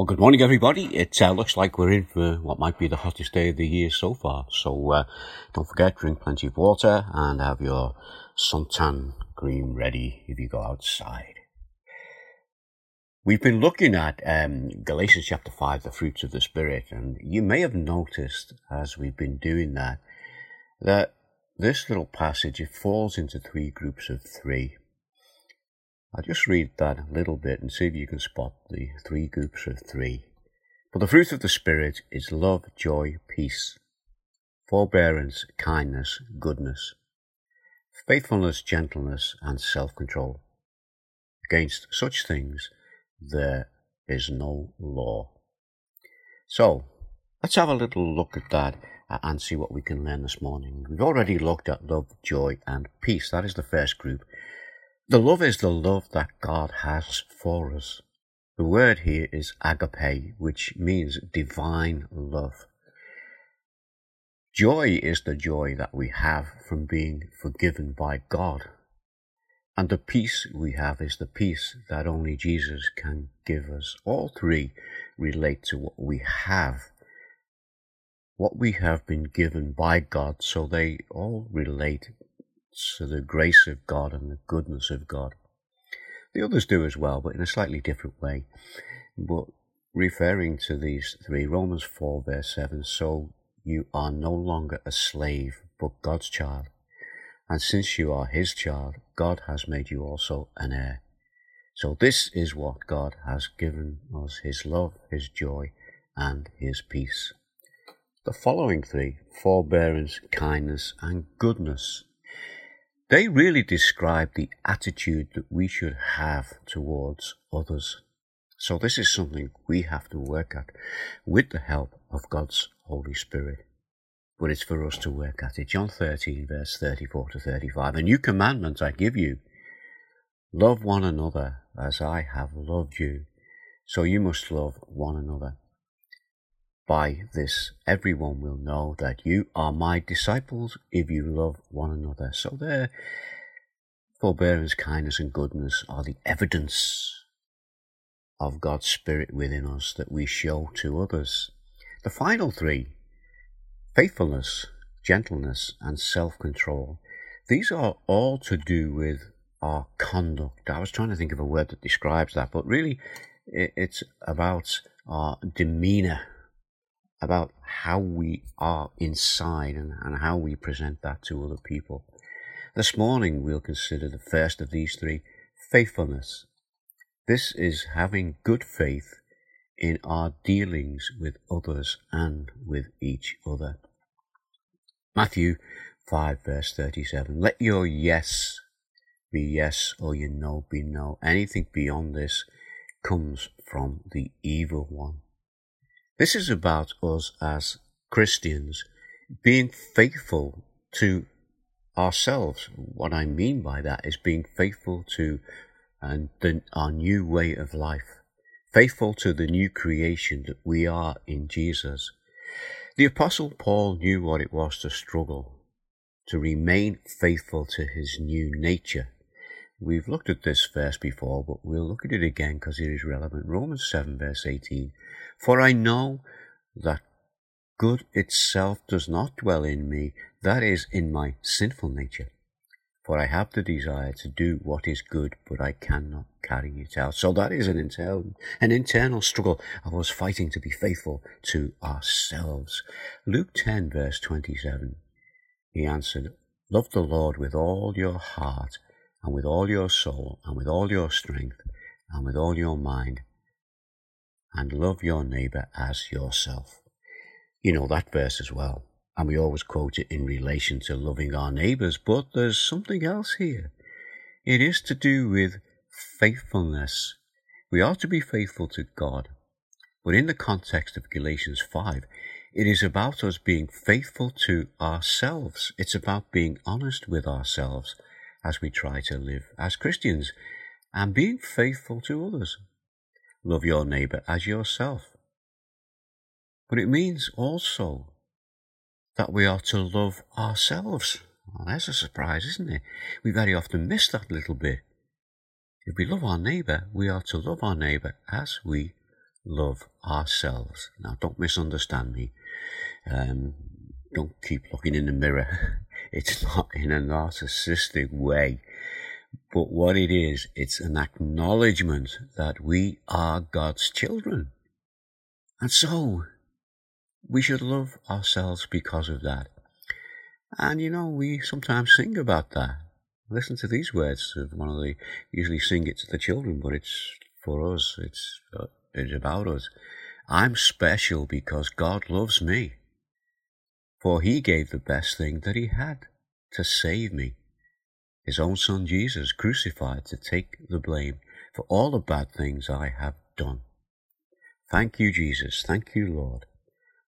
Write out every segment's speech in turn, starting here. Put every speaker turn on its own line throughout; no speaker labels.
Well, good morning, everybody. It uh, looks like we're in for what might be the hottest day of the year so far. So uh, don't forget, drink plenty of water and have your suntan cream ready if you go outside. We've been looking at um, Galatians chapter 5, the fruits of the Spirit, and you may have noticed as we've been doing that, that this little passage, it falls into three groups of three. I'll just read that little bit and see if you can spot the three groups of three. For the fruit of the Spirit is love, joy, peace, forbearance, kindness, goodness, faithfulness, gentleness, and self control. Against such things there is no law. So, let's have a little look at that and see what we can learn this morning. We've already looked at love, joy, and peace. That is the first group. The love is the love that God has for us. The word here is agape, which means divine love. Joy is the joy that we have from being forgiven by God. And the peace we have is the peace that only Jesus can give us. All three relate to what we have, what we have been given by God, so they all relate to the grace of God and the goodness of God. The others do as well, but in a slightly different way. But referring to these three, Romans 4, verse 7 So you are no longer a slave, but God's child. And since you are his child, God has made you also an heir. So this is what God has given us his love, his joy, and his peace. The following three forbearance, kindness, and goodness they really describe the attitude that we should have towards others. So this is something we have to work at with the help of God's Holy Spirit. But it's for us to work at it. John 13 verse 34 to 35. A new commandment I give you. Love one another as I have loved you. So you must love one another. By this, everyone will know that you are my disciples if you love one another. So, their forbearance, kindness, and goodness are the evidence of God's Spirit within us that we show to others. The final three faithfulness, gentleness, and self control these are all to do with our conduct. I was trying to think of a word that describes that, but really it's about our demeanor about how we are inside and, and how we present that to other people. This morning we'll consider the first of these three faithfulness. This is having good faith in our dealings with others and with each other. Matthew 5 verse 37. Let your yes be yes or your no be no. Anything beyond this comes from the evil one. This is about us as Christians being faithful to ourselves. What I mean by that is being faithful to and the, our new way of life, faithful to the new creation that we are in Jesus. The Apostle Paul knew what it was to struggle, to remain faithful to his new nature. We've looked at this verse before, but we'll look at it again because it is relevant. Romans 7, verse 18. For I know that good itself does not dwell in me, that is, in my sinful nature. For I have the desire to do what is good, but I cannot carry it out. So that is an internal, an internal struggle of us fighting to be faithful to ourselves. Luke 10, verse 27. He answered, Love the Lord with all your heart, and with all your soul, and with all your strength, and with all your mind, and love your neighbor as yourself. You know that verse as well, and we always quote it in relation to loving our neighbors, but there's something else here. It is to do with faithfulness. We are to be faithful to God, but in the context of Galatians 5, it is about us being faithful to ourselves. It's about being honest with ourselves as we try to live as Christians and being faithful to others. Love your neighbor as yourself. But it means also that we are to love ourselves. Well, that's a surprise, isn't it? We very often miss that little bit. If we love our neighbor, we are to love our neighbor as we love ourselves. Now, don't misunderstand me. Um, don't keep looking in the mirror. It's not in a narcissistic way. But what it is, it's an acknowledgement that we are God's children. And so, we should love ourselves because of that. And you know, we sometimes sing about that. Listen to these words of one of the, usually sing it to the children, but it's for us, it's, uh, it's about us. I'm special because God loves me. For he gave the best thing that he had to save me. His own son Jesus crucified to take the blame for all the bad things I have done. Thank you, Jesus. Thank you, Lord,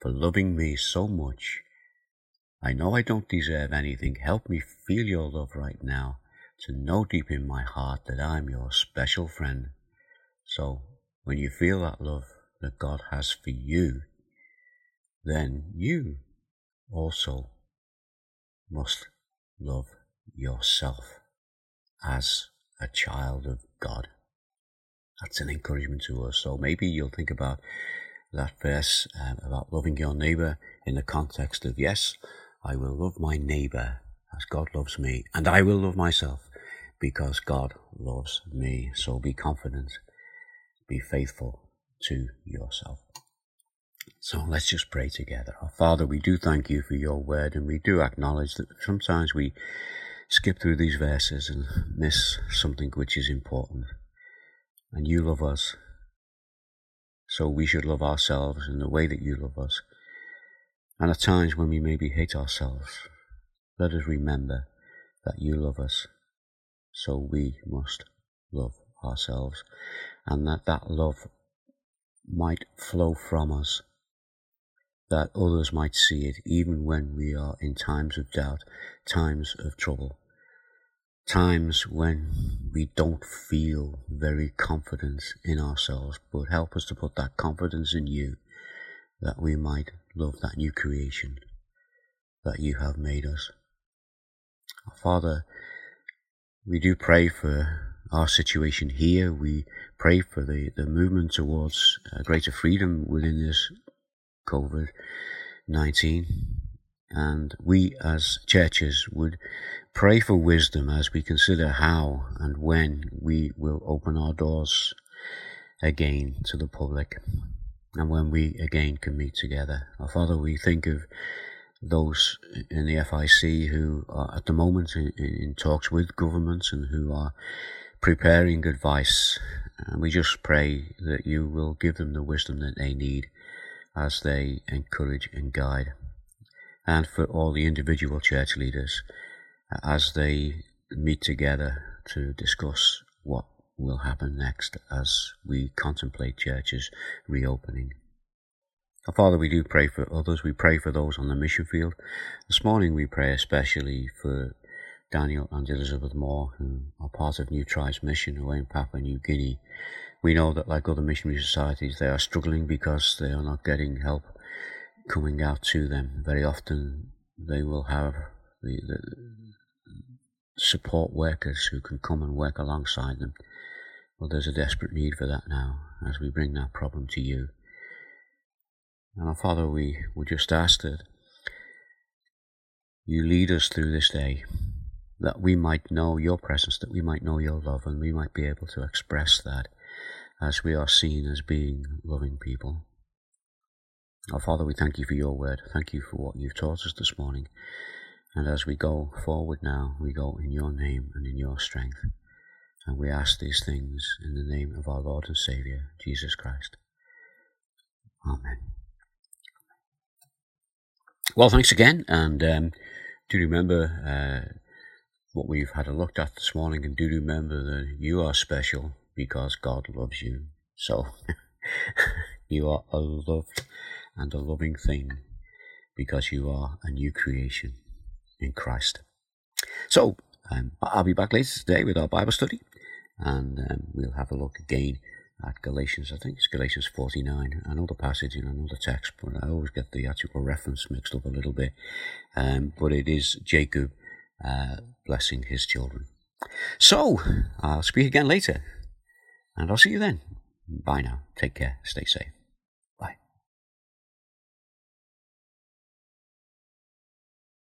for loving me so much. I know I don't deserve anything. Help me feel your love right now, to know deep in my heart that I'm your special friend. So, when you feel that love that God has for you, then you also must love yourself as a child of God. That's an encouragement to us. So maybe you'll think about that verse um, about loving your neighbor in the context of, yes, I will love my neighbor as God loves me, and I will love myself because God loves me. So be confident, be faithful to yourself. So let's just pray together. Our Father, we do thank you for your word, and we do acknowledge that sometimes we skip through these verses and miss something which is important. And you love us, so we should love ourselves in the way that you love us. And at times when we maybe hate ourselves, let us remember that you love us, so we must love ourselves, and that that love might flow from us that others might see it even when we are in times of doubt, times of trouble, times when we don't feel very confident in ourselves, but help us to put that confidence in you that we might love that new creation that you have made us. Our Father, we do pray for our situation here. We pray for the, the movement towards uh, greater freedom within this COVID 19. And we as churches would pray for wisdom as we consider how and when we will open our doors again to the public and when we again can meet together. Our Father, we think of those in the FIC who are at the moment in, in talks with governments and who are preparing advice. And we just pray that you will give them the wisdom that they need as they encourage and guide, and for all the individual church leaders uh, as they meet together to discuss what will happen next as we contemplate churches reopening. Father, we do pray for others. We pray for those on the mission field. This morning we pray especially for Daniel and Elizabeth Moore, who are part of New Tribes Mission away in Papua New Guinea. We know that, like other missionary societies, they are struggling because they are not getting help coming out to them. Very often, they will have the, the support workers who can come and work alongside them. Well, there's a desperate need for that now as we bring that problem to you. And our Father, we would just ask that you lead us through this day, that we might know your presence, that we might know your love, and we might be able to express that as we are seen as being loving people. Our Father, we thank you for your word. Thank you for what you've taught us this morning. And as we go forward now, we go in your name and in your strength. And we ask these things in the name of our Lord and Saviour, Jesus Christ. Amen. Well, thanks again, and um, do remember uh, what we've had a look at this morning, and do remember that you are special because God loves you. So you are a loved and a loving thing because you are a new creation in Christ. So um, I'll be back later today with our Bible study and um, we'll have a look again at Galatians. I think it's Galatians 49. I know the passage and I know the text, but I always get the actual reference mixed up a little bit. Um, but it is Jacob uh, blessing his children. So I'll speak again later. And I'll see you then. Bye now. Take care. Stay safe.